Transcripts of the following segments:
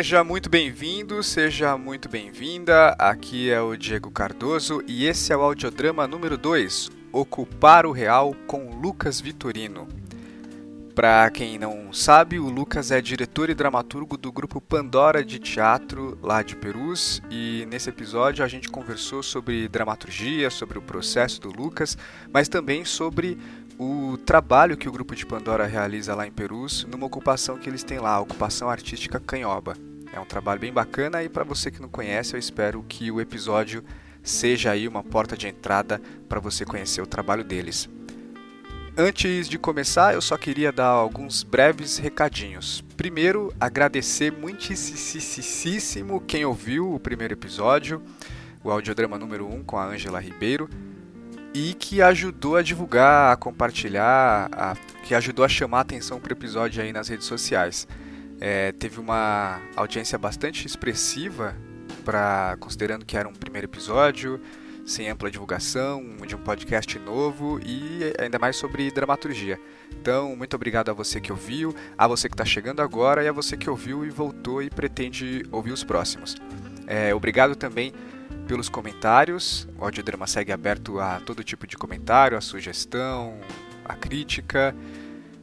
Seja muito bem-vindo, seja muito bem-vinda. Aqui é o Diego Cardoso e esse é o audiodrama número 2, Ocupar o Real com Lucas Vitorino. Para quem não sabe, o Lucas é diretor e dramaturgo do grupo Pandora de Teatro lá de Perus e nesse episódio a gente conversou sobre dramaturgia, sobre o processo do Lucas, mas também sobre o trabalho que o grupo de Pandora realiza lá em Perus numa ocupação que eles têm lá, a ocupação artística Canhoba. É um trabalho bem bacana e para você que não conhece, eu espero que o episódio seja aí uma porta de entrada para você conhecer o trabalho deles. Antes de começar, eu só queria dar alguns breves recadinhos. Primeiro, agradecer muitíssimo quem ouviu o primeiro episódio, o audiodrama número 1 um, com a Ângela Ribeiro e que ajudou a divulgar, a compartilhar, a, que ajudou a chamar a atenção para o episódio aí nas redes sociais. É, teve uma audiência bastante expressiva, para considerando que era um primeiro episódio, sem ampla divulgação, de um podcast novo e ainda mais sobre dramaturgia. Então, muito obrigado a você que ouviu, a você que está chegando agora e a você que ouviu e voltou e pretende ouvir os próximos. É, obrigado também pelos comentários. O audiodrama segue aberto a todo tipo de comentário, a sugestão, a crítica.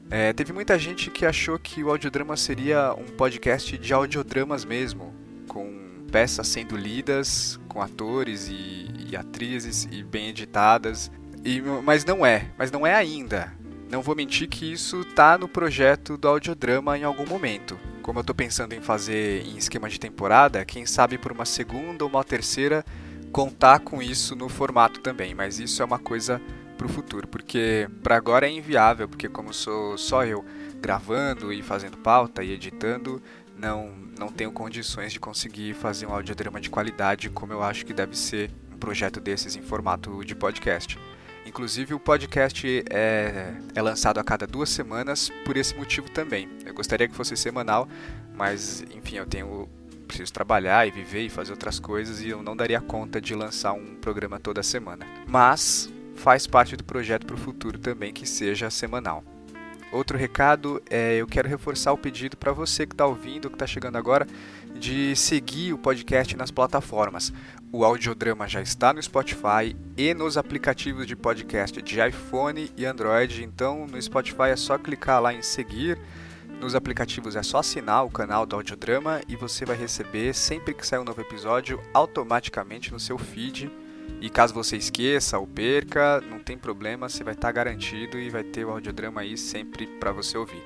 É, teve muita gente que achou que o audiodrama seria um podcast de audiodramas mesmo, com peças sendo lidas, com atores e, e atrizes e bem editadas. E, mas não é, mas não é ainda. Não vou mentir que isso tá no projeto do audiodrama em algum momento. Como eu estou pensando em fazer em esquema de temporada, quem sabe por uma segunda ou uma terceira contar com isso no formato também, mas isso é uma coisa para o futuro, porque para agora é inviável, porque como sou só eu gravando e fazendo pauta e editando, não não tenho condições de conseguir fazer um audiodrama de qualidade como eu acho que deve ser um projeto desses em formato de podcast. Inclusive, o podcast é, é lançado a cada duas semanas por esse motivo também. Eu gostaria que fosse semanal, mas enfim, eu tenho preciso trabalhar e viver e fazer outras coisas e eu não daria conta de lançar um programa toda semana. Mas faz parte do projeto para o futuro também que seja semanal. Outro recado é eu quero reforçar o pedido para você que está ouvindo, que está chegando agora, de seguir o podcast nas plataformas. O audiodrama já está no Spotify e nos aplicativos de podcast de iPhone e Android. Então, no Spotify é só clicar lá em seguir. Nos aplicativos é só assinar o canal do Audiodrama e você vai receber sempre que sair um novo episódio automaticamente no seu feed. E caso você esqueça ou perca, não tem problema, você vai estar garantido e vai ter o audiodrama aí sempre para você ouvir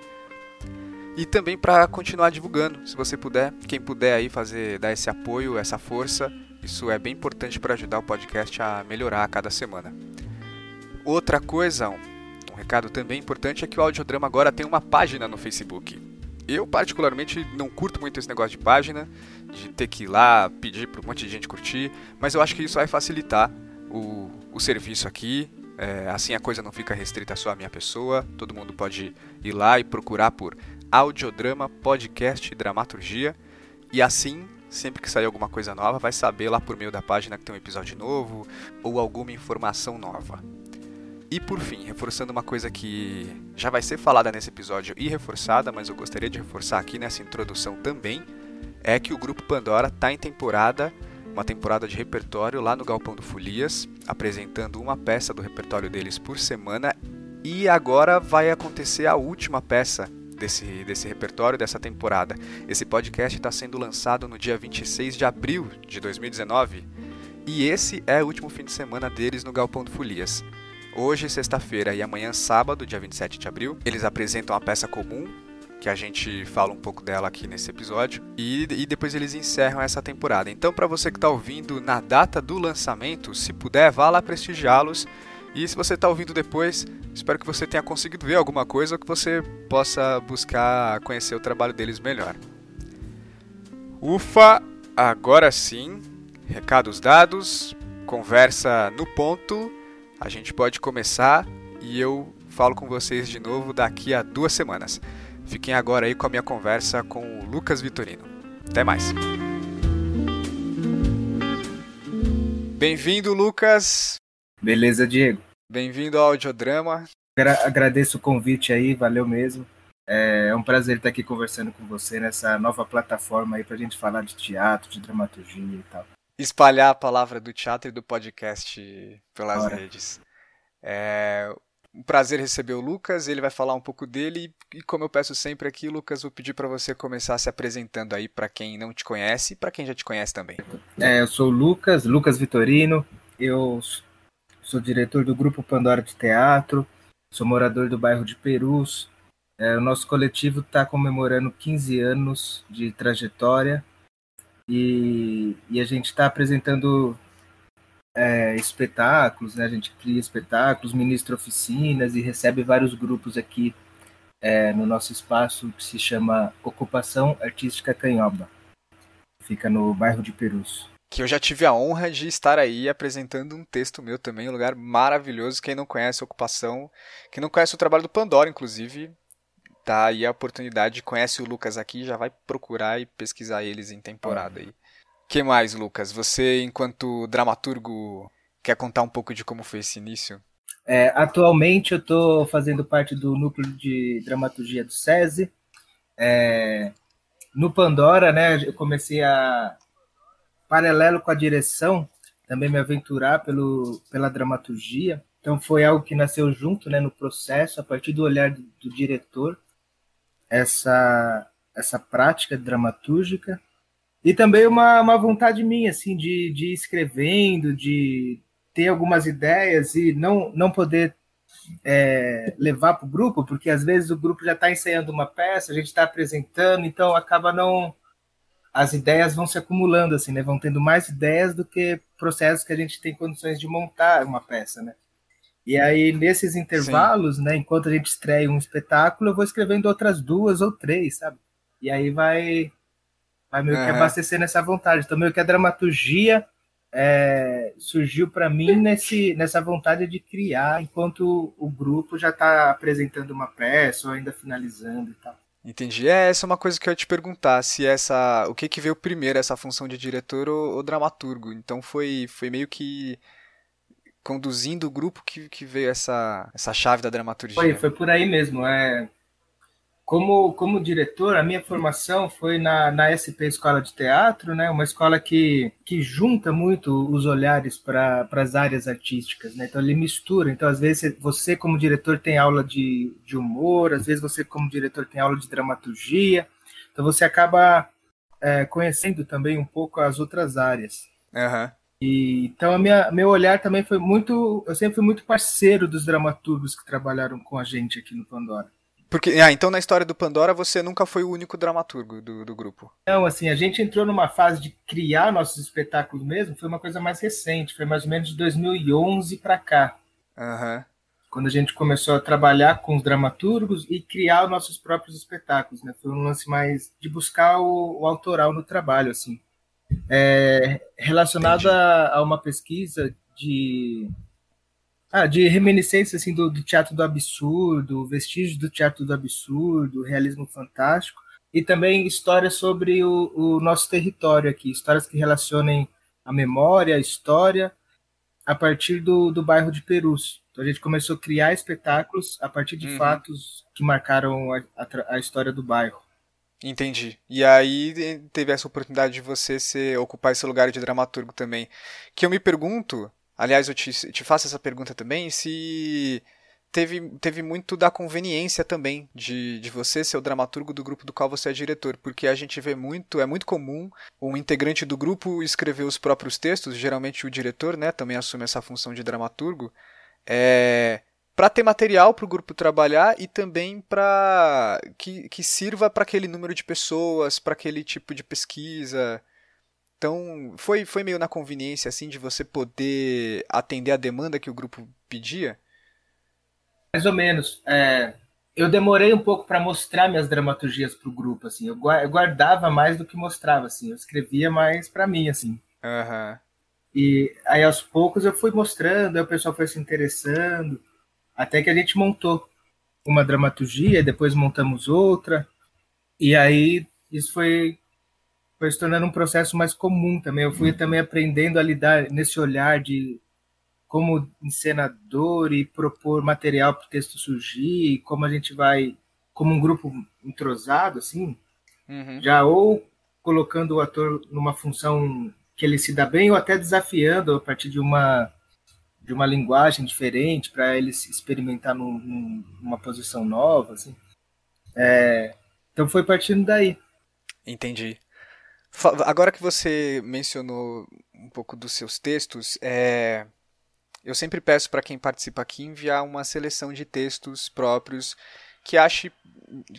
e também para continuar divulgando, se você puder, quem puder aí fazer dar esse apoio, essa força, isso é bem importante para ajudar o podcast a melhorar a cada semana. Outra coisa, um recado também importante é que o audiodrama agora tem uma página no Facebook. Eu particularmente não curto muito esse negócio de página, de ter que ir lá pedir para um monte de gente curtir, mas eu acho que isso vai facilitar o, o serviço aqui. É, assim a coisa não fica restrita só à minha pessoa, todo mundo pode ir lá e procurar por audiodrama, podcast dramaturgia. E assim, sempre que sair alguma coisa nova, vai saber lá por meio da página que tem um episódio novo ou alguma informação nova. E por fim, reforçando uma coisa que já vai ser falada nesse episódio e reforçada, mas eu gostaria de reforçar aqui nessa introdução também, é que o grupo Pandora está em temporada, uma temporada de repertório lá no Galpão do Folias, apresentando uma peça do repertório deles por semana. E agora vai acontecer a última peça desse, desse repertório dessa temporada. Esse podcast está sendo lançado no dia 26 de abril de 2019 e esse é o último fim de semana deles no Galpão do Folias. Hoje, sexta-feira e amanhã, sábado, dia 27 de abril, eles apresentam a peça comum, que a gente fala um pouco dela aqui nesse episódio, e, e depois eles encerram essa temporada. Então, para você que está ouvindo na data do lançamento, se puder, vá lá prestigiá-los e se você está ouvindo depois, espero que você tenha conseguido ver alguma coisa ou que você possa buscar conhecer o trabalho deles melhor. Ufa, agora sim, recados dados, conversa no ponto, a gente pode começar e eu falo com vocês de novo daqui a duas semanas. Fiquem agora aí com a minha conversa com o Lucas Vitorino. Até mais. Bem-vindo, Lucas. Beleza, Diego. Bem-vindo ao Audiodrama. Agra agradeço o convite aí, valeu mesmo. É um prazer estar aqui conversando com você nessa nova plataforma aí para a gente falar de teatro, de dramaturgia e tal. Espalhar a palavra do teatro e do podcast pelas Ora. redes. É um prazer receber o Lucas, ele vai falar um pouco dele e como eu peço sempre aqui, Lucas, vou pedir para você começar se apresentando aí para quem não te conhece e para quem já te conhece também. É, eu sou o Lucas, Lucas Vitorino, eu sou diretor do Grupo Pandora de Teatro, sou morador do bairro de Perus. É, o nosso coletivo está comemorando 15 anos de trajetória e, e a gente está apresentando é, espetáculos, né? a gente cria espetáculos, ministra oficinas e recebe vários grupos aqui é, no nosso espaço que se chama Ocupação Artística Canhoba. Fica no bairro de Perus. Que eu já tive a honra de estar aí apresentando um texto meu também, um lugar maravilhoso. Quem não conhece Ocupação, quem não conhece o trabalho do Pandora, inclusive, tá aí a oportunidade. Conhece o Lucas aqui, já vai procurar e pesquisar eles em temporada aí que mais, Lucas? Você, enquanto dramaturgo, quer contar um pouco de como foi esse início? É, atualmente eu estou fazendo parte do núcleo de dramaturgia do SESI. É, no Pandora, né, eu comecei a, paralelo com a direção, também me aventurar pelo, pela dramaturgia. Então foi algo que nasceu junto né, no processo, a partir do olhar do, do diretor, essa, essa prática dramatúrgica. E também uma, uma vontade minha, assim, de, de ir escrevendo, de ter algumas ideias e não, não poder é, levar para o grupo, porque às vezes o grupo já está ensaiando uma peça, a gente está apresentando, então acaba não. As ideias vão se acumulando, assim, né? Vão tendo mais ideias do que processos que a gente tem condições de montar uma peça, né? E aí, nesses intervalos, Sim. né, enquanto a gente estreia um espetáculo, eu vou escrevendo outras duas ou três, sabe? E aí vai vai meio que abastecendo essa vontade. Então, meio que a dramaturgia é, surgiu para mim nesse, nessa vontade de criar, enquanto o grupo já está apresentando uma peça ou ainda finalizando e tal. Entendi. É, essa é uma coisa que eu ia te perguntar, se essa. O que, que veio primeiro, essa função de diretor ou, ou dramaturgo? Então foi, foi meio que conduzindo o grupo que, que veio essa, essa chave da dramaturgia. Foi, foi por aí mesmo. É, como, como diretor, a minha formação foi na, na SP Escola de Teatro, né? uma escola que, que junta muito os olhares para as áreas artísticas. Né? Então, ele mistura. Então, às vezes, você, como diretor, tem aula de, de humor, às vezes, você, como diretor, tem aula de dramaturgia. Então, você acaba é, conhecendo também um pouco as outras áreas. Uhum. E, então, a minha, meu olhar também foi muito. Eu sempre fui muito parceiro dos dramaturgos que trabalharam com a gente aqui no Pandora. Porque, ah, então na história do Pandora você nunca foi o único dramaturgo do, do grupo. Não, assim, a gente entrou numa fase de criar nossos espetáculos mesmo, foi uma coisa mais recente, foi mais ou menos de 2011 para cá. Uhum. Quando a gente começou a trabalhar com os dramaturgos e criar os nossos próprios espetáculos, né? Foi um lance mais de buscar o, o autoral no trabalho, assim. É, relacionado a, a uma pesquisa de ah, de reminiscência assim do, do, teatro do absurdo, vestígios do teatro do absurdo, realismo fantástico e também histórias sobre o, o, nosso território aqui, histórias que relacionem a memória, a história a partir do, do bairro de Perus. Então a gente começou a criar espetáculos a partir de uhum. fatos que marcaram a, a, a, história do bairro. Entendi. E aí teve essa oportunidade de você ser, ocupar esse lugar de dramaturgo também. Que eu me pergunto, Aliás, eu te, te faço essa pergunta também, se teve, teve muito da conveniência também de, de você ser o dramaturgo do grupo do qual você é diretor, porque a gente vê muito, é muito comum um integrante do grupo escrever os próprios textos, geralmente o diretor, né, também assume essa função de dramaturgo, é, para ter material para o grupo trabalhar e também para que, que sirva para aquele número de pessoas, para aquele tipo de pesquisa. Então, foi, foi meio na conveniência assim de você poder atender a demanda que o grupo pedia? Mais ou menos. É, eu demorei um pouco para mostrar minhas dramaturgias para o grupo, assim. Eu guardava mais do que mostrava, assim. Eu escrevia mais para mim, assim. Uhum. E aí, aos poucos, eu fui mostrando, aí o pessoal foi se interessando, até que a gente montou uma dramaturgia, depois montamos outra, e aí isso foi foi se tornando um processo mais comum também. Eu fui uhum. também aprendendo a lidar nesse olhar de como encenador e propor material para o texto surgir, como a gente vai como um grupo entrosado, assim, Uhum. já ou colocando o ator numa função que ele se dá bem, ou até desafiando a partir de uma de uma linguagem diferente para ele se experimentar num, num- numa posição nova, assim. É, então foi partindo daí. Entendi. Agora que você mencionou um pouco dos seus textos, é, eu sempre peço para quem participa aqui enviar uma seleção de textos próprios que ache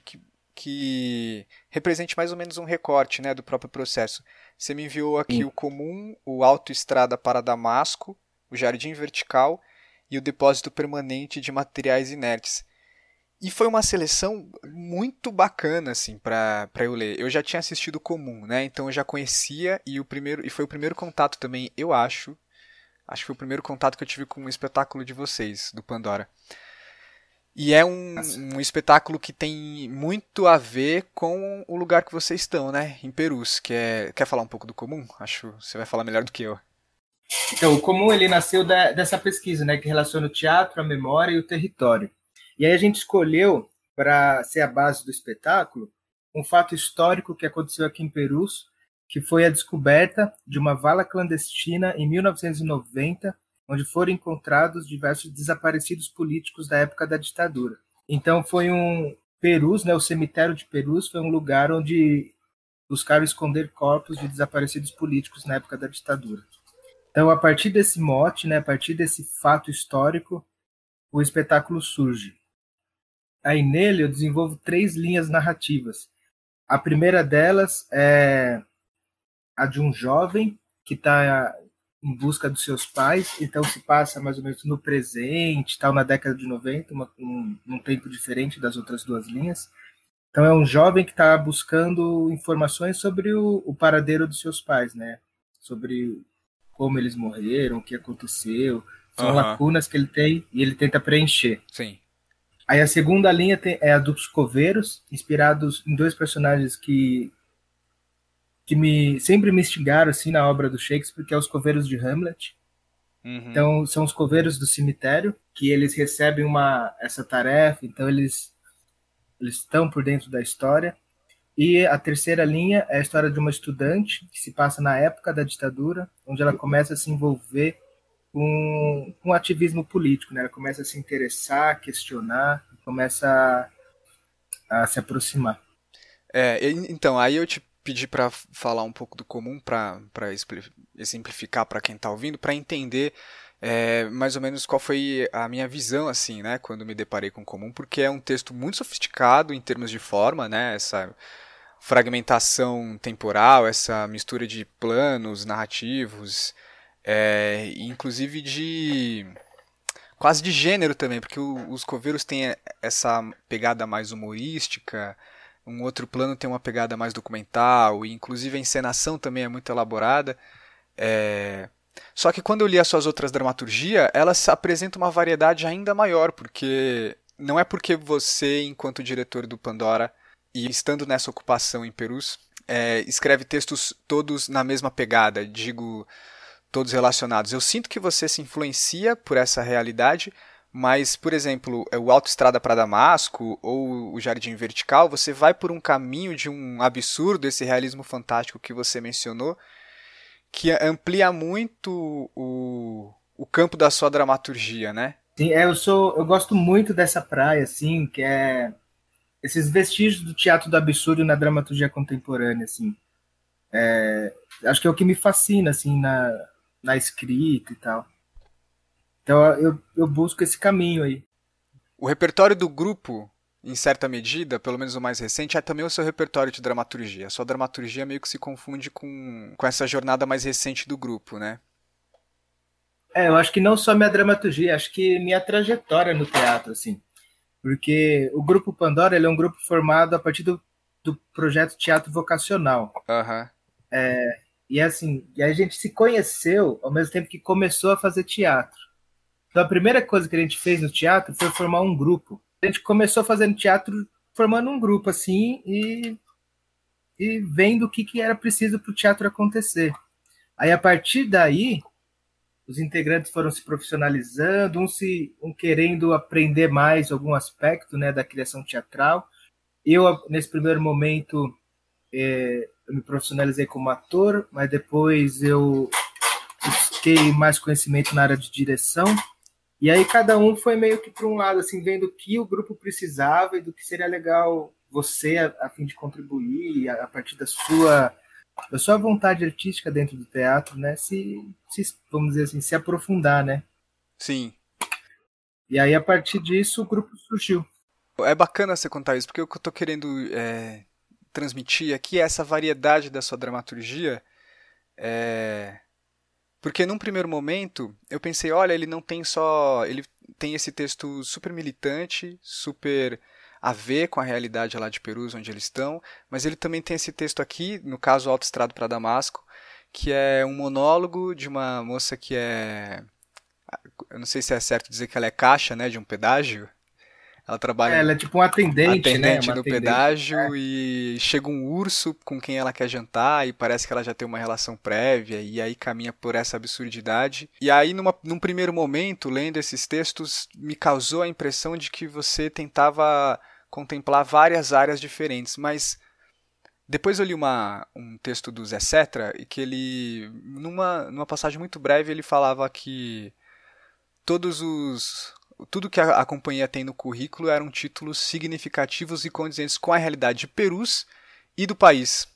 que, que represente mais ou menos um recorte, né, do próprio processo. Você me enviou aqui Sim. o comum, o autoestrada para Damasco, o jardim vertical e o depósito permanente de materiais inertes. E foi uma seleção muito bacana, assim, pra, pra eu ler. Eu já tinha assistido o Comum, né? Então eu já conhecia e o primeiro e foi o primeiro contato também, eu acho. Acho que foi o primeiro contato que eu tive com o espetáculo de vocês, do Pandora. E é um, um espetáculo que tem muito a ver com o lugar que vocês estão, né? Em Perus, que é... Quer falar um pouco do Comum? Acho que você vai falar melhor do que eu. Então, o comum ele nasceu da- dessa pesquisa, né, que relaciona o teatro, a memória e o território. E aí a gente escolheu para ser a base do espetáculo um fato histórico que aconteceu aqui em Perus, que foi a descoberta de uma vala clandestina em 1990, onde foram encontrados diversos desaparecidos políticos da época da ditadura. Então foi um Perus, né, o cemitério de Perus foi um lugar onde buscaram esconder corpos de desaparecidos políticos na época da ditadura. Então, a partir desse mote, né, a partir desse fato histórico, o espetáculo surge. Aí nele eu desenvolvo três linhas narrativas. A primeira delas é a de um jovem que está em busca dos seus pais, então se passa mais ou menos no presente, tal, na década de 90, uma, um, um tempo diferente das outras duas linhas. Então é um jovem que está buscando informações sobre o, o paradeiro dos seus pais, né? Sobre como eles morreram, o que aconteceu, são Aham. lacunas que ele tem e ele tenta preencher. Sim. Aí a segunda linha tem- é a dos coveiros, inspirados em dois personagens que que me sempre me instigaram assim na obra do Shakespeare, que é os coveiros de Hamlet. Uhum. Então são os coveiros do cemitério que eles recebem uma essa tarefa, então eles eles estão por dentro da história. E a terceira linha é a história de uma estudante que se passa na época da ditadura, onde ela começa a se envolver com, com ativismo político, né? Ela começa a se interessar, questionar, começa a, a se aproximar. É, então, aí eu te pedi para falar um pouco do comum, para exemplificar para quem está ouvindo, para entender é, mais ou menos qual foi a minha visão, assim, né, quando me deparei com o comum, porque é um texto muito sofisticado em termos de forma, né, essa fragmentação temporal, essa mistura de planos narrativos, é, inclusive de quase de gênero também, porque o- os coveiros têm essa pegada mais humorística, um outro plano tem uma pegada mais documental, e inclusive a encenação também é muito elaborada. É, Só que quando eu li as suas outras dramaturgias, elas apresentam uma variedade ainda maior, porque não é porque você, enquanto diretor do Pandora, e estando nessa ocupação em Perus, é, escreve textos todos na mesma pegada, digo, todos relacionados. Eu sinto que você se influencia por essa realidade, mas, por exemplo, é o Autoestrada para Damasco ou o Jardim Vertical, você vai por um caminho de um absurdo, esse realismo fantástico que você mencionou, que amplia muito o, o campo da sua dramaturgia, né? Sim, é, eu sou, eu gosto muito dessa praia, assim, que é esses vestígios do teatro do absurdo na dramaturgia contemporânea, assim. É, acho que é o que me fascina, assim, na, na escrita e tal. Então eu, eu busco esse caminho aí. O repertório do grupo, em certa medida, pelo menos o mais recente, é também o seu repertório de dramaturgia. A sua dramaturgia meio que se confunde com, com essa jornada mais recente do grupo, né? É, eu acho que não só minha dramaturgia, acho que minha trajetória no teatro, assim. Porque o Grupo Pandora ele é um grupo formado a partir do, do projeto Teatro Vocacional. Aham. É, e assim, e a gente se conheceu ao mesmo tempo que começou a fazer teatro. Então a primeira coisa que a gente fez no teatro foi formar um grupo. A gente começou fazendo teatro formando um grupo assim e, e vendo o que, que era preciso para o teatro acontecer. Aí a partir daí os integrantes foram se profissionalizando, um se um querendo aprender mais algum aspecto né, da criação teatral, eu, nesse primeiro momento, é, eu me profissionalizei como ator, mas depois eu busquei mais conhecimento na área de direção. E aí cada um foi meio que para um lado, assim, vendo o que o grupo precisava e do que seria legal você, a, a fim de contribuir, a, a, partir da sua da sua vontade artística dentro do teatro, né? Se, se vamos dizer assim, se aprofundar, né? Sim. E aí a partir disso o grupo surgiu. É bacana você contar isso, porque o que eu estou querendo é, transmitir aqui é essa variedade da sua dramaturgia. É... Porque num primeiro momento eu pensei, olha, ele não tem só. Ele tem esse texto super militante, super a ver com a realidade lá de Perus, onde eles estão, mas ele também tem esse texto aqui, no caso Autoestrado para Damasco, que é um monólogo de uma moça que é. Eu não sei se é certo dizer que ela é caixa, né, de um pedágio. Ela trabalha. É, ela é tipo um atendente, atendente né? no atendente, pedágio é. e chega um urso com quem ela quer jantar e parece que ela já tem uma relação prévia e aí caminha por essa absurdidade. E aí, numa, num primeiro momento, lendo esses textos, me causou a impressão de que você tentava contemplar várias áreas diferentes, mas depois eu li uma, um texto do Zé Cetra e que ele, numa, numa passagem muito breve, ele falava que todos os tudo que a, a, companhia tem no currículo eram títulos significativos e condizentes com a realidade de Perus e do país.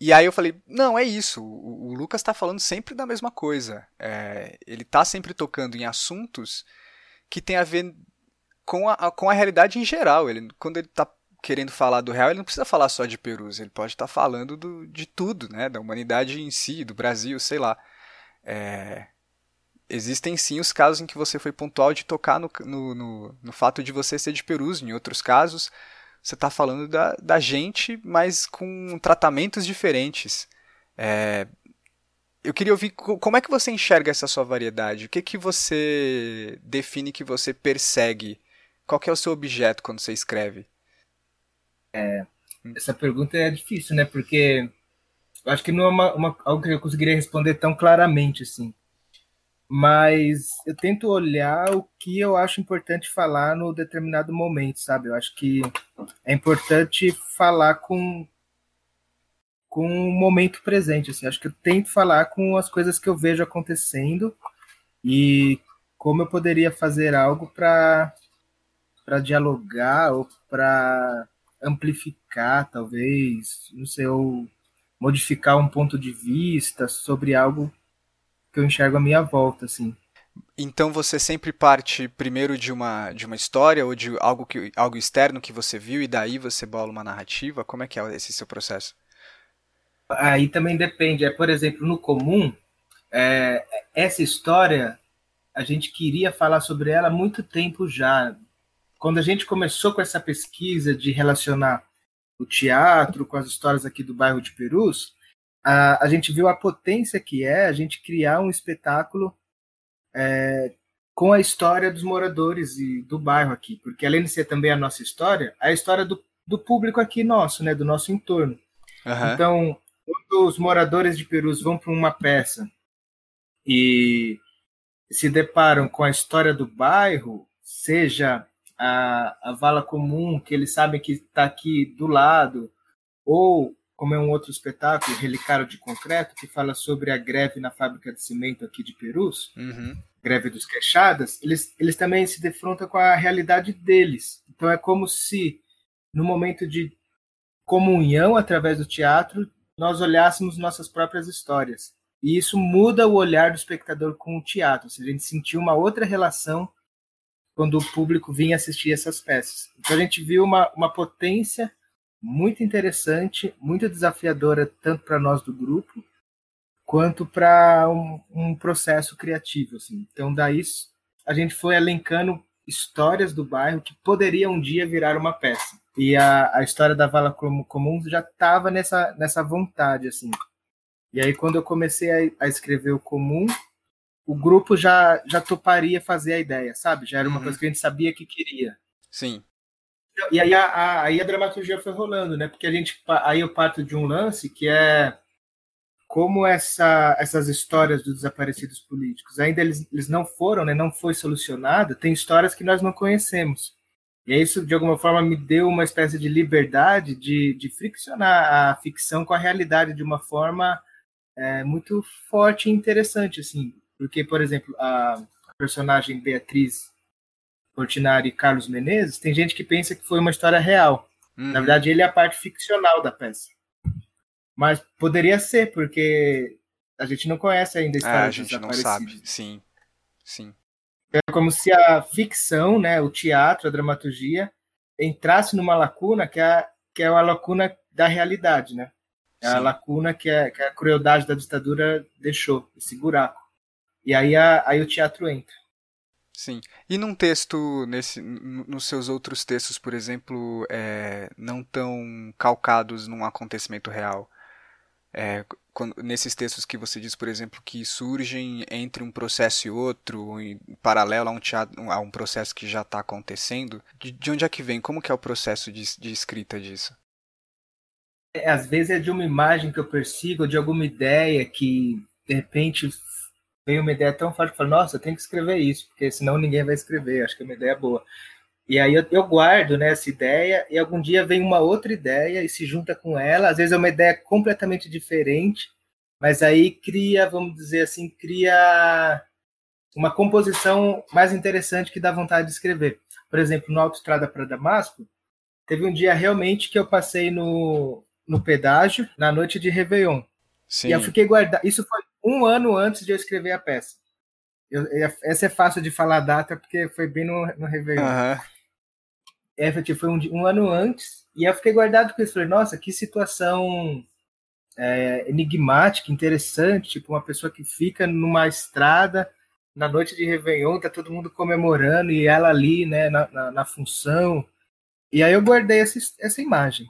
E aí eu falei, não, é isso. O, o Lucas está falando sempre da mesma coisa. É, ele está sempre tocando em assuntos que tem a ver com a, com a realidade em geral. Ele, quando ele está querendo falar do real, ele não precisa falar só de Perus. Ele pode estar tá falando do, de tudo, né? Da humanidade em si, do Brasil, sei lá. É, existem sim os casos em que você foi pontual de tocar no, no, no, no fato de você ser de Perus. Em outros casos, você está falando da, da gente, mas com tratamentos diferentes. É, eu queria ouvir como é que você enxerga essa sua variedade? O que que você define que você persegue? Qual é o seu objeto quando você escreve? É, essa pergunta é difícil, né? Porque eu acho que não é uma, uma, algo que eu conseguiria responder tão claramente assim mas eu tento olhar o que eu acho importante falar no determinado momento, sabe? Eu acho que é importante falar com com o momento presente, assim. Acho que eu tento falar com as coisas que eu vejo acontecendo e como eu poderia fazer algo para para dialogar ou para amplificar, talvez, não sei, ou modificar um ponto de vista sobre algo que eu enxergo à minha volta, assim. Então você sempre parte primeiro de uma, de uma história ou de algo, que, algo externo que você viu e daí você bola uma narrativa? Como é que é esse seu processo? Aí também depende. É, por exemplo, no comum, é, essa história a gente queria falar sobre ela há muito tempo já. Quando a gente começou com essa pesquisa de relacionar o teatro com as histórias aqui do bairro de Perus, a, a gente viu a potência que é a gente criar um espetáculo é, com a história dos moradores e do bairro aqui, porque além de ser também a nossa história, é a história do, do público aqui nosso, né, do nosso entorno. Uhum. Então, quando os moradores de Perus vão para uma peça e se deparam com a história do bairro, seja a, a vala comum, que eles sabem que está aqui do lado, ou como é um outro espetáculo, Relicário de Concreto, que fala sobre a greve na fábrica de cimento aqui de Perus, uhum. greve dos queixadas, eles, eles também se defrontam com a realidade deles. Então é como se, no momento de comunhão através do teatro, nós olhássemos nossas próprias histórias. E isso muda o olhar do espectador com o teatro, ou seja, a gente sentiu uma outra relação quando o público vinha assistir essas peças. Então a gente viu uma, uma potência muito interessante, muito desafiadora, tanto para nós do grupo, quanto para um, um, processo criativo. Assim. Então, daí a gente foi elencando histórias do bairro que poderiam um dia virar uma peça. E a, a história da Vala Comum já estava nessa, nessa vontade. assim. E aí, quando eu comecei a, a, escrever o Comum, o grupo já, já toparia fazer a ideia, sabe? Já era uma uhum. coisa que a gente sabia que queria. Sim. E aí a, a, aí a dramaturgia foi rolando, né? Porque a gente aí eu parto de um lance que é como essa, essas histórias dos desaparecidos políticos ainda eles, eles não foram, né? Não foi solucionada. Tem histórias que nós não conhecemos. E isso, de alguma forma, me deu uma espécie de liberdade de, de friccionar a ficção com a realidade de uma forma é, muito forte e interessante, assim. Porque, por exemplo, a personagem Beatriz Portinari e Carlos Menezes, tem gente que pensa que foi uma história real. Uhum. Na verdade, ele é a parte ficcional da peça. Mas poderia ser, porque a gente não conhece ainda a história ah, a gente não sabe, sim, sim. É como se a ficção, né, o teatro, a dramaturgia, entrasse numa lacuna que é, que é a lacuna da realidade, né? É a lacuna que, é, que a crueldade da ditadura deixou, esse buraco. E aí, a, aí o teatro entra. Sim. E num texto, nesse, nos seus outros textos, por exemplo, é, não tão calcados num acontecimento real, é, quando, nesses textos que você diz, por exemplo, que surgem entre um processo e outro, em paralelo a um, teatro, a um processo que já está acontecendo, de, de, onde é que vem? Como que é o processo de, de escrita disso? É, às vezes é de uma imagem que eu persigo, de alguma ideia que, de repente, vem uma ideia tão forte que eu falo, nossa, eu tenho que escrever isso, porque senão ninguém vai escrever, acho que é uma ideia boa. E aí eu, eu, guardo né, essa ideia e algum dia vem uma outra ideia e se junta com ela. Às vezes é uma ideia completamente diferente, mas aí cria, vamos dizer assim, cria uma composição mais interessante que dá vontade de escrever. Por exemplo, no Autostrada para Damasco, teve um dia realmente que eu passei no, no pedágio na noite de Réveillon. Sim. E eu fiquei guardando. Isso foi um ano antes de eu escrever a peça. Eu, essa é fácil de falar a data porque foi bem no, no Réveillon. Uhum. Everett foi um, um, ano antes, e eu fiquei guardado com isso. Falei, nossa, que situação é, enigmática, interessante. Tipo, uma pessoa que fica numa estrada na noite de Réveillon, tá todo mundo comemorando, e ela ali, né, na, na, na função. E aí eu guardei essa, essa imagem.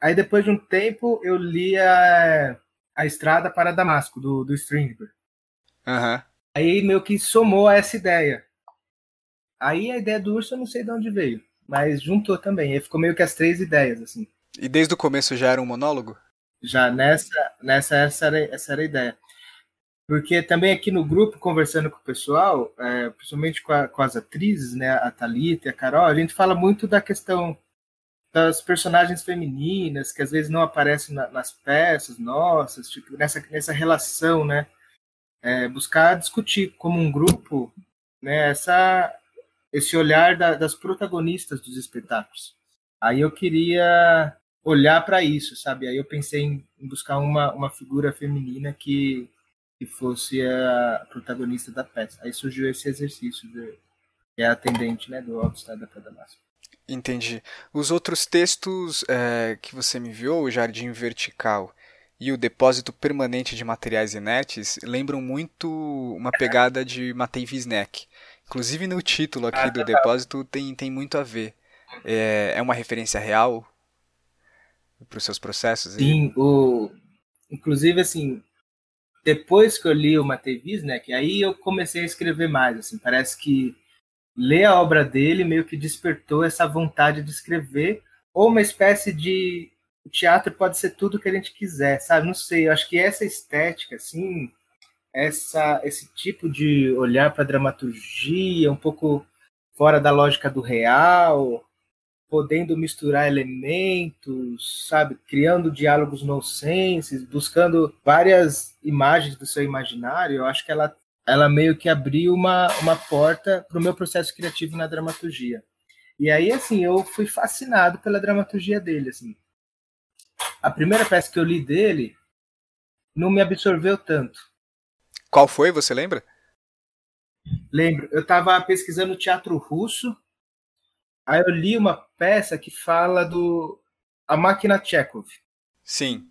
Aí depois de um tempo eu li a, a Estrada para Damasco, do, do Strindberg. Uhum. Aí meio que somou a essa ideia. Aí a ideia do urso eu não sei de onde veio mas juntou também. Aí ficou meio que as três ideias, assim. E desde o começo já era um monólogo? Já, nessa, nessa essa, era, essa era a ideia. Porque também aqui no grupo, conversando com o pessoal, é, principalmente com, a, com, as atrizes, né, a Thalita e a Carol, a gente fala muito da questão das personagens femininas, que às vezes não aparecem na, nas peças nossas, tipo, nessa, nessa relação, né? É, buscar discutir como um grupo né, essa, esse olhar da, das protagonistas dos espetáculos. Aí eu queria olhar para isso, sabe? Aí eu pensei em, buscar uma, uma figura feminina que, que fosse a protagonista da peça. Aí surgiu esse exercício, de, que é atendente né, do Alto Estado da Damasco. Entendi. Os outros textos é, que você me enviou, o Jardim Vertical e o Depósito Permanente de Materiais Inertes, lembram muito uma pegada de Matei Wisnek. Inclusive no título aqui ah, do tá. depósito tem, tem muito a ver. É, é uma referência real para os seus processos? Sim, o... inclusive assim, depois que eu li o Matevis, né, que aí eu comecei a escrever mais, assim, parece que ler a obra dele meio que despertou essa vontade de escrever, ou uma espécie de o teatro pode ser tudo que a gente quiser, sabe? Não sei, eu acho que essa estética, assim, essa, esse tipo de olhar para a dramaturgia, um pouco fora da lógica do real, podendo misturar elementos, sabe, criando diálogos nonsenses, buscando várias imagens do seu imaginário, eu acho que ela, ela meio que abriu uma, uma porta para o meu processo criativo na dramaturgia. E aí, assim, eu fui fascinado pela dramaturgia dele, assim. A primeira peça que eu li dele não me absorveu tanto. Qual foi, você lembra? Lembro. Eu estava pesquisando teatro russo, aí eu li uma peça que fala do A Máquina Chekhov. Sim.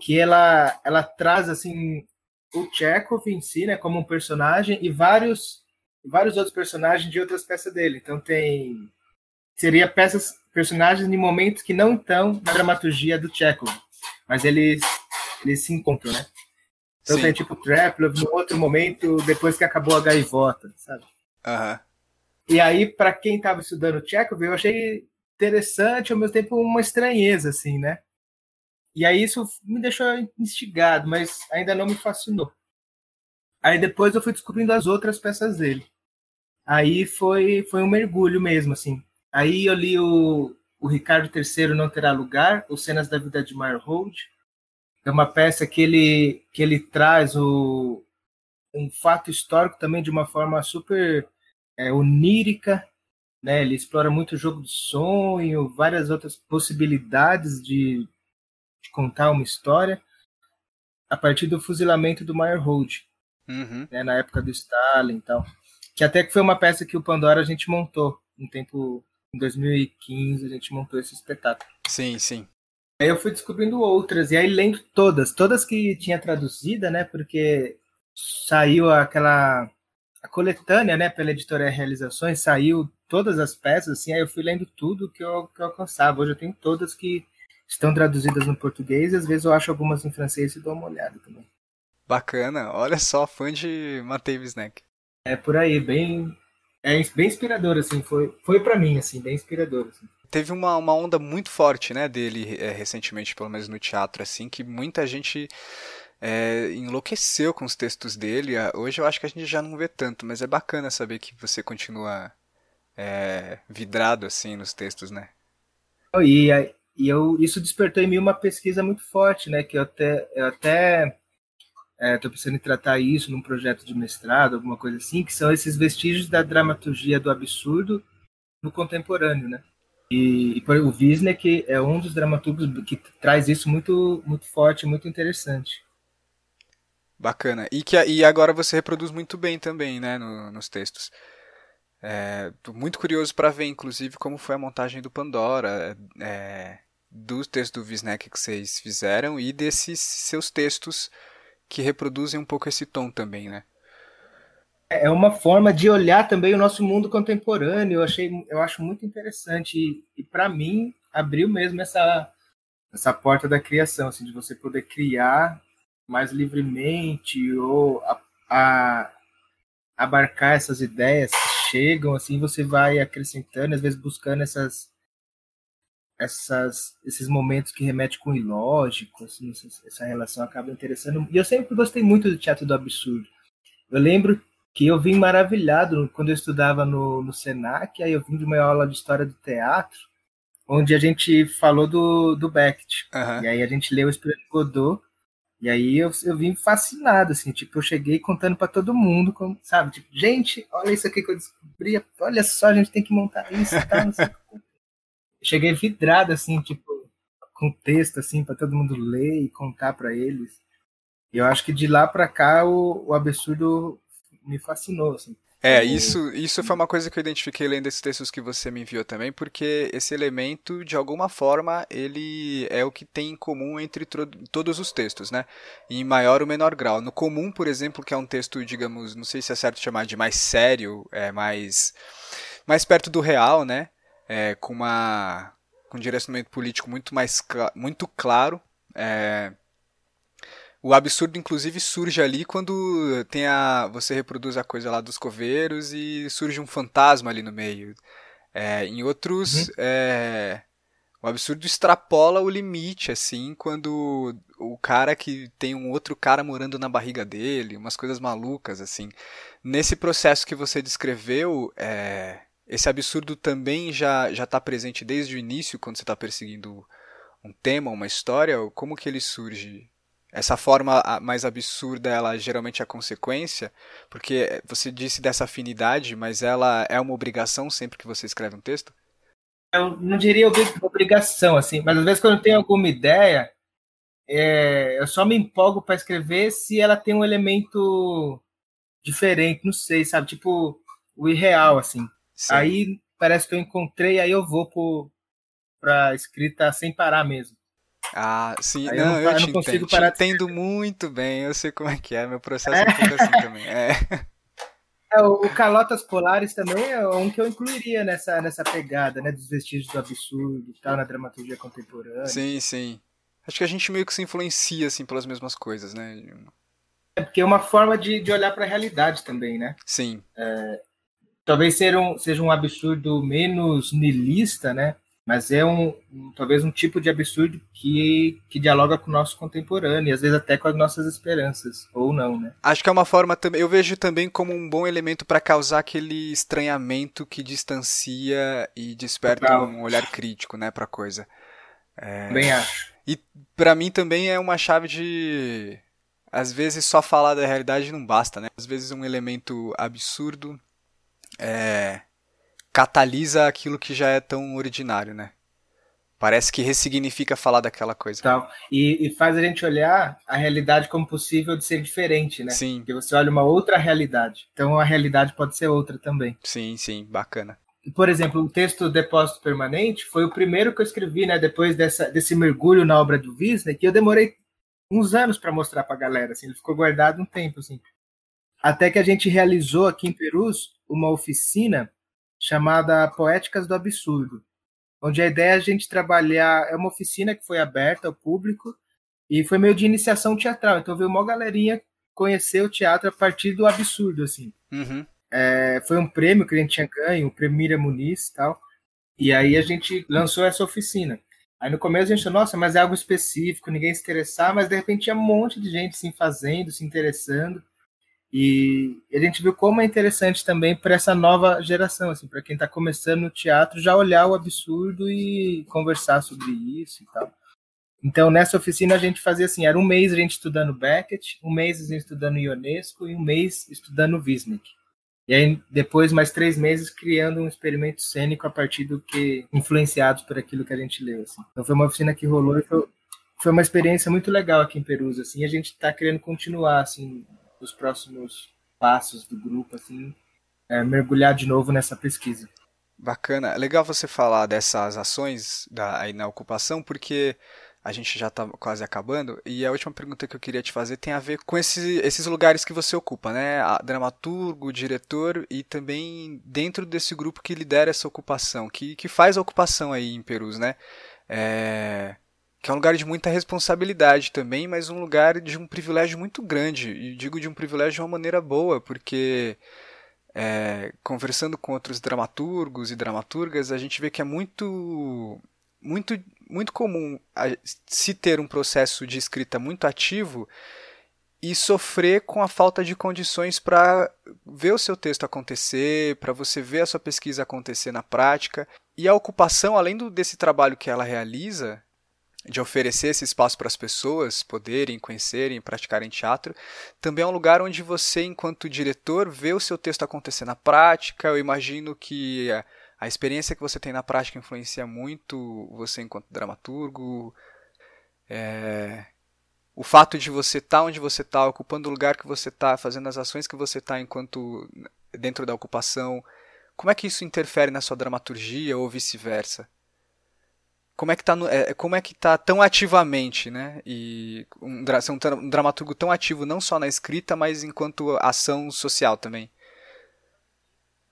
Que ela, ela traz, assim, o Chekhov em si, né, como um personagem, e vários, vários outros personagens de outras peças dele. Então tem... Seria peças, personagens em momentos que não estão na dramaturgia do Chekhov, mas eles, eles se encontram, né? Então Sim. tem tipo Traplov no outro momento, depois que acabou a gaivota, sabe? Uhum. E aí, para quem estava estudando Chekhov, eu achei interessante, ao mesmo tempo uma estranheza, assim, né? E aí isso me deixou instigado, mas ainda não me fascinou. Aí depois eu fui descobrindo as outras peças dele. Aí foi, foi um mergulho mesmo, assim. aí eu li o, o Ricardo III Não Terá Lugar, Os Cenas da Vida de Meyerhold. É uma peça que ele, que ele traz o, um fato histórico também de uma forma super é, onírica, né? Ele explora muito o jogo de sonho, várias outras possibilidades de, de contar uma história a partir do fuzilamento do Meyerhold, uhum. né? Na época do Stalin e tal. Que até que foi uma peça que o Pandora a gente montou um tempo em 2015 a gente montou esse espetáculo. Sim, sim. Aí eu fui descobrindo outras, e aí lendo todas, todas que tinha traduzida, né? Porque saiu aquela a coletânea, né, pela editora Realizações, saiu todas as peças, assim, aí eu fui lendo tudo que eu, que eu alcançava. Hoje eu tenho todas que estão traduzidas no português, e às vezes eu acho algumas em francês e dou uma olhada também. Bacana, olha só, fã de Matei Snack. É por aí, bem é bem inspirador, assim, foi, foi para mim, assim, bem inspirador. Assim. Teve uma, uma onda muito forte, né, dele é, recentemente, pelo menos no teatro, assim, que muita gente é, enlouqueceu com os textos dele. Ah, hoje eu acho que a gente já não vê tanto, mas é bacana saber que você continua é, vidrado, assim, nos textos, né? E, e eu, isso despertou em mim uma pesquisa muito forte, né, que eu até, eu até estou é, pensando em tratar isso num projeto de mestrado, alguma coisa assim, que são esses vestígios da dramaturgia do absurdo no contemporâneo, né? E, e o Wisnik é um dos dramaturgos que traz isso muito, muito forte, muito interessante. Bacana. E, que, e agora você reproduz muito bem também, né, no, nos textos. É, muito curioso para ver, inclusive, como foi a montagem do Pandora, é, dos textos do Wisnek que vocês fizeram e desses seus textos que reproduzem um pouco esse tom também, né? É uma forma de olhar também o nosso mundo contemporâneo. Eu achei, eu acho muito interessante e, e para mim abriu mesmo essa essa porta da criação, assim, de você poder criar mais livremente ou a, a abarcar essas ideias que chegam, assim, você vai acrescentando, às vezes buscando essas essas, esses momentos que remetem com o ilógico, assim, essa relação acaba interessando. E eu sempre gostei muito do teatro do absurdo. Eu lembro que eu vim maravilhado quando eu estudava no, no Senac, aí eu vim de uma aula de história do teatro, onde a gente falou do, do Beckett. Uhum. E aí a gente leu o Espírito Godot, e aí eu, eu vim fascinado, assim, tipo, eu cheguei contando para todo mundo, como, sabe? Tipo, gente, olha isso aqui que eu descobri, olha só, a gente tem que montar isso, tá? Não sei cheguei vidrado, assim, tipo, com texto, assim, para todo mundo ler e contar para eles. E eu acho que de lá para cá o, o absurdo me fascinou, assim. É, isso, isso foi uma coisa que eu identifiquei lendo esses textos que você me enviou também, porque esse elemento, de alguma forma, ele é o que tem em comum entre todos os textos, né? Em maior ou menor grau. No comum, por exemplo, que é um texto, digamos, não sei se é certo chamar de mais sério, é mais, mais perto do real, né? É, com, uma, com um direcionamento político muito mais muito claro. É, o absurdo, inclusive, surge ali quando tem a, você reproduz a coisa lá dos coveiros e surge um fantasma ali no meio. É, em outros, uhum. é, o absurdo extrapola o limite, assim, quando o cara que tem um outro cara morando na barriga dele, umas coisas malucas, assim. Nesse processo que você descreveu, é, esse absurdo também já já está presente desde o início quando você está perseguindo um tema, uma história. Como que ele surge? Essa forma mais absurda, ela geralmente é consequência, porque você disse dessa afinidade, mas ela é uma obrigação sempre que você escreve um texto? Eu não diria obrigação, assim, mas às vezes quando eu tenho alguma ideia, é, eu só me empolgo para escrever se ela tem um elemento diferente, não sei, sabe? Tipo, o irreal, assim. Sim. Aí parece que eu encontrei, aí eu vou para escrita sem parar mesmo. Ah, sim, aí não, eu, não, eu, te não entendo, parar te entendo muito bem, eu sei como é que é, meu processo é, é um pouco assim também. É. É, o Calotas Polares também é um que eu incluiria nessa, nessa pegada, né, dos vestígios do absurdo e tal, na dramaturgia contemporânea. Sim, sim. Acho que a gente meio que se influencia, assim, pelas mesmas coisas, né? É porque é uma forma de, de olhar para a realidade também, né? Sim. É, talvez seja um, seja um absurdo menos nilista, né? mas é um, um, talvez um tipo de absurdo que, que dialoga com o nosso contemporâneo, e às vezes até com as nossas esperanças, ou não, né? Acho que é uma forma também, eu vejo também como um bom elemento para causar aquele estranhamento que distancia e desperta Total. um olhar crítico, né, para coisa. É... Bem acho. E para mim também é uma chave de às vezes só falar da realidade não basta, né? Às vezes um elemento absurdo é catalisa aquilo que já é tão ordinário, né? Parece que ressignifica falar daquela coisa. Tal. E, e, faz a gente olhar a realidade como possível de ser diferente, né? Sim. Porque você olha uma outra realidade. Então a realidade pode ser outra também. Sim, sim, bacana. Por exemplo, o texto Depósito Permanente foi o primeiro que eu escrevi, né? Depois dessa, desse mergulho na obra do Wisner, que eu demorei uns anos para mostrar para a galera. Assim, ele ficou guardado um tempo, assim. Até que a gente realizou aqui em Perus uma oficina chamada Poéticas do Absurdo, onde a ideia é a gente trabalhar, é uma oficina que foi aberta ao público e foi meio de iniciação teatral, então veio uma galerinha conhecer o teatro a partir do absurdo, assim. Uhum. É, foi um prêmio que a gente tinha ganho, o Prêmio Miriam Muniz e tal, e aí a gente lançou essa oficina. Aí no começo a gente achou, nossa, mas é algo específico, ninguém se interessar, mas de repente tinha um monte de gente se fazendo, se interessando. E a gente viu como é interessante também para essa nova geração, assim, para quem está começando no teatro, já olhar o absurdo e conversar sobre isso e tal. Então, nessa oficina a gente fazia assim, era um mês a gente estudando Beckett, um mês a gente estudando Ionesco e um mês estudando Wisnik. E aí, depois, mais três meses, criando um experimento cênico a partir do que, influenciados por aquilo que a gente leu, assim. Então, foi uma oficina que rolou e foi, foi uma experiência muito legal aqui em Perusa, assim, a gente está querendo continuar, assim, os próximos passos do grupo, assim, é, mergulhar de novo nessa pesquisa. Bacana. Legal você falar dessas ações da, aí na ocupação, porque a gente já está quase acabando, e a última pergunta que eu queria te fazer tem a ver com esse, esses lugares que você ocupa, né? A dramaturgo, diretor e também dentro desse grupo que lidera essa ocupação, que, que faz a ocupação aí em Perus, né? É, que é um lugar de muita responsabilidade também, mas um lugar de um privilégio muito grande. E digo de um privilégio de uma maneira boa, porque é, conversando com outros dramaturgos e dramaturgas, a gente vê que é muito, muito, muito comum se ter um processo de escrita muito ativo e sofrer com a falta de condições para ver o seu texto acontecer, para você ver a sua pesquisa acontecer na prática. E a ocupação, além do, desse trabalho que ela realiza, de oferecer esse espaço para as pessoas poderem conhecerem, praticarem teatro, também é um lugar onde você, enquanto diretor, vê o seu texto acontecer na prática. Eu imagino que a, experiência que você tem na prática influencia muito você enquanto dramaturgo. É, o fato de você estar tá onde você está, ocupando o lugar que você está, fazendo as ações que você está enquanto dentro da ocupação, como é que isso interfere na sua dramaturgia ou vice-versa? Como é que tá no, é, como é que tá tão ativamente, né? E um, ser um, um dramaturgo tão ativo não só na escrita, mas enquanto ação social também.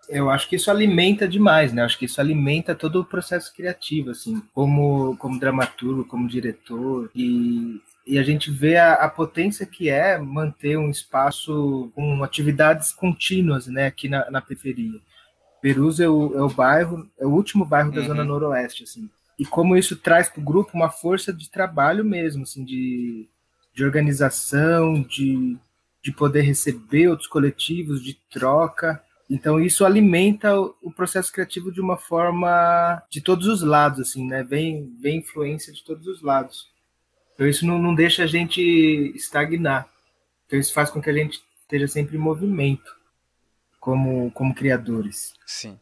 Eu acho que isso alimenta demais, né? Eu acho que isso alimenta todo o processo criativo, assim, como como dramaturgo, como diretor e e a gente vê a, a, potência que é manter um espaço com atividades contínuas, né, aqui na, na periferia. Perus é o, é o bairro, é o último bairro da uhum. zona noroeste, assim e como isso traz para o grupo uma força de trabalho mesmo, assim, de, de organização, de, de poder receber outros coletivos, de troca. Então isso alimenta o, processo criativo de uma forma de todos os lados, assim, né? Vem, vem influência de todos os lados. Então isso não, não deixa a gente estagnar. Então isso faz com que a gente esteja sempre em movimento como, como criadores. Sim.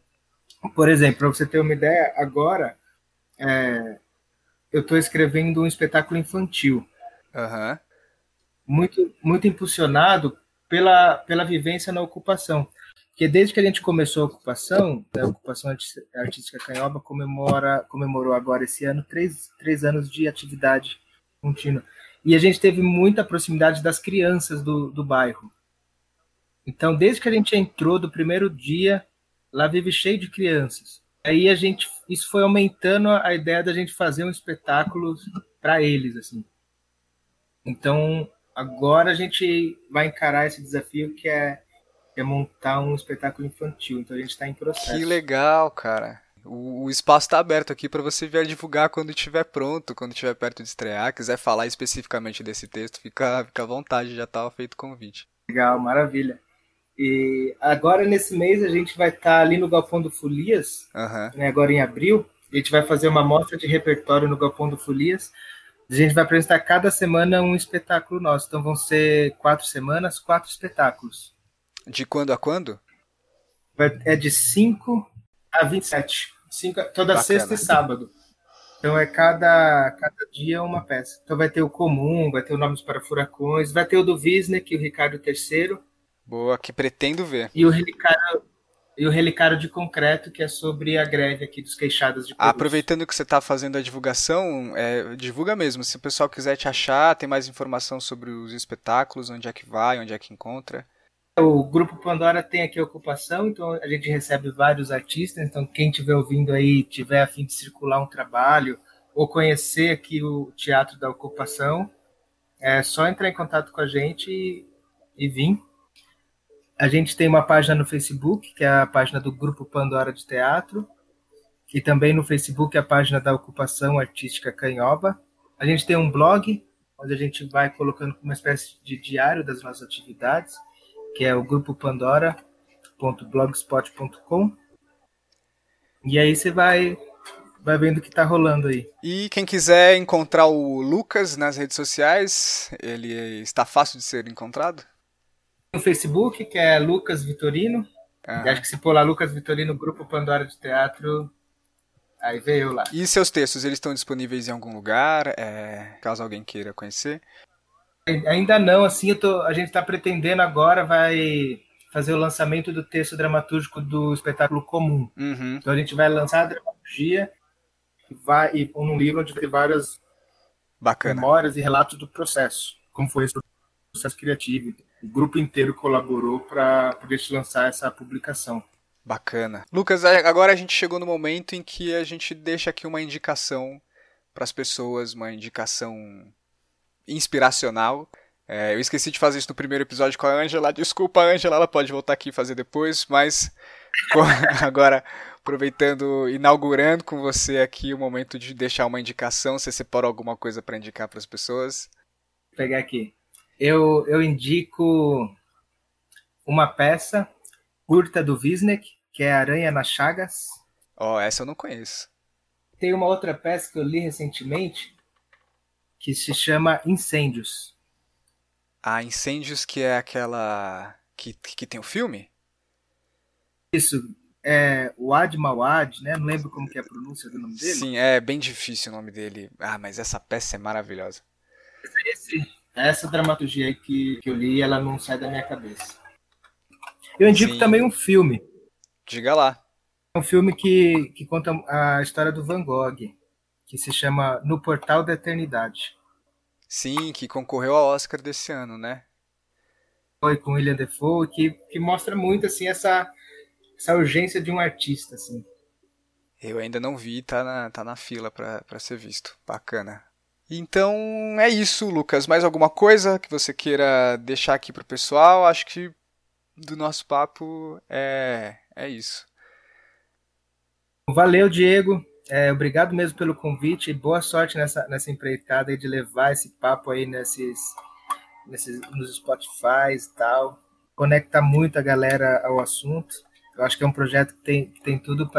Por exemplo, para você ter uma ideia, agora é, eu estou escrevendo um espetáculo infantil. Uhum. Muito, muito impulsionado pela, pela vivência na ocupação. Porque desde que a gente começou a ocupação, a ocupação artística canhoba comemora, comemorou agora esse ano três, três anos de atividade contínua. E a gente teve muita proximidade das crianças do, do bairro. Então, desde que a gente entrou do primeiro dia, lá vive cheio de crianças aí a gente isso foi aumentando a ideia da gente fazer um espetáculo para eles assim então agora a gente vai encarar esse desafio que é, é montar um espetáculo infantil então a gente está em processo que legal cara o o espaço está aberto aqui para você vir divulgar quando estiver pronto, quando estiver perto de estrear. Quiser falar especificamente desse texto, fica, fica à vontade, já está feito o convite. Legal, maravilha. E agora, nesse mês, a gente vai estar tá ali no Galpão do Folias, uhum. né, agora em abril. A gente vai fazer uma mostra de repertório no Galpão do Folias. A gente vai apresentar cada semana um espetáculo nosso. Então vão ser quatro semanas, quatro espetáculos. De quando a quando? É de 5 a 27. Cinco, toda Bacana. sexta e sábado. Então é cada, cada dia uma peça. Então vai ter o comum, vai ter o Nomes para Furacões, vai ter o do Wisnik, o Ricardo III. Boa, que pretendo ver. E o Relicário, e o Relicário de Concreto, que é sobre a greve aqui dos queixados de Corus. Aproveitando que você está fazendo a divulgação, é, divulga mesmo. Se o pessoal quiser te achar, tem mais informação sobre os espetáculos, onde é que vai, onde é que encontra. O Grupo Pandora tem aqui a ocupação, então a gente recebe vários artistas. Então, quem estiver ouvindo aí, tiver a fim de circular um trabalho ou conhecer aqui o Teatro da Ocupação, é só entrar em contato com a gente e, e vir. A gente tem uma página no Facebook, que é a página do Grupo Pandora de Teatro, e também no Facebook a página da Ocupação Artística Canhoba. A gente tem um blog, onde a gente vai colocando uma espécie de diário das nossas atividades que é o grupo pandora.blogspot.com. E aí você vai vai vendo o que tá rolando aí. E quem quiser encontrar o Lucas nas redes sociais, ele está fácil de ser encontrado? No Facebook, que é Lucas Vitorino. Uhum. Acho que se pôr lá Lucas Vitorino, Grupo Pandora de Teatro, aí veio lá. E seus textos, eles estão disponíveis em algum lugar, é, caso alguém queira conhecer? Ainda não, assim, tô, a gente está pretendendo agora, vai fazer o lançamento do texto dramatúrgico do espetáculo comum. Uhum. Então a gente vai lançar a dramaturgia vai, e um livro onde tem várias Bacana. memórias e relatos do processo, como foi esse processo criativo. O grupo inteiro colaborou para poder lançar essa publicação. Bacana. Lucas, agora a gente chegou no momento em que a gente deixa aqui uma indicação para as pessoas, uma indicação inspiracional. É, eu esqueci de fazer isso no primeiro episódio com a Angela. Desculpa, Angela, ela pode voltar aqui e fazer depois, mas agora aproveitando, inaugurando com você aqui o momento de deixar uma indicação. Você separou alguma coisa para indicar para as pessoas? Vou pegar aqui. Eu, eu indico uma peça curta do Wisnik, que é Aranha nas Chagas. Ó, oh, essa eu não conheço. Tem uma outra peça que eu li recentemente, que se chama Incêndios. Ah, Incêndios, que é aquela. que, que tem o filme? Isso, é Wad Mawad, né? Não lembro como que é a pronúncia do nome dele. Sim, é bem difícil o nome dele. Ah, mas essa peça é maravilhosa. Esse, essa dramaturgia que, que eu li, ela não sai da minha cabeça. Eu indico Sim. também um filme. Diga lá. É um filme que, que conta a história do Van Gogh que se chama No Portal da Eternidade. Sim, que concorreu ao Oscar desse ano, né? Foi com William Defoe, que, que mostra muito assim essa, essa urgência de um artista, assim. Eu ainda não vi, tá na, tá na fila para ser visto. Bacana. Então é isso, Lucas. Mais alguma coisa que você queira deixar aqui pro pessoal? Acho que do nosso papo é, é isso. Valeu, Diego. É, obrigado mesmo pelo convite e boa sorte nessa, nessa empreitada de levar esse papo aí nesses, nesses, nos Spotify e tal. Conecta muito a galera ao assunto. Eu acho que é um projeto que tem, que tem tudo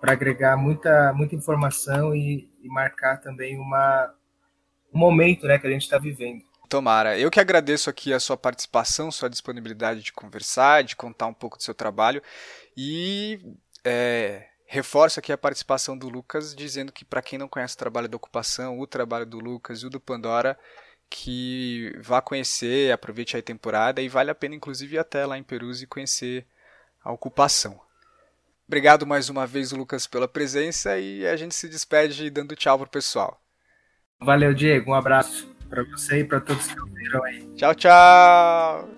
para agregar muita, muita informação e, e marcar também uma, um momento né, que a gente está vivendo. Tomara. Eu que agradeço aqui a sua participação, sua disponibilidade de conversar, de contar um pouco do seu trabalho. E é, reforço aqui a participação do Lucas, dizendo que para quem não conhece o trabalho da ocupação, o trabalho do Lucas e o do Pandora, que vá conhecer, aproveite a temporada e vale a pena inclusive ir até lá em Perus e conhecer a ocupação. Obrigado mais uma vez, Lucas, pela presença e a gente se despede dando tchau pro pessoal. Valeu, Diego. Um abraço para você e para todos que ouviram aí. Tchau, tchau!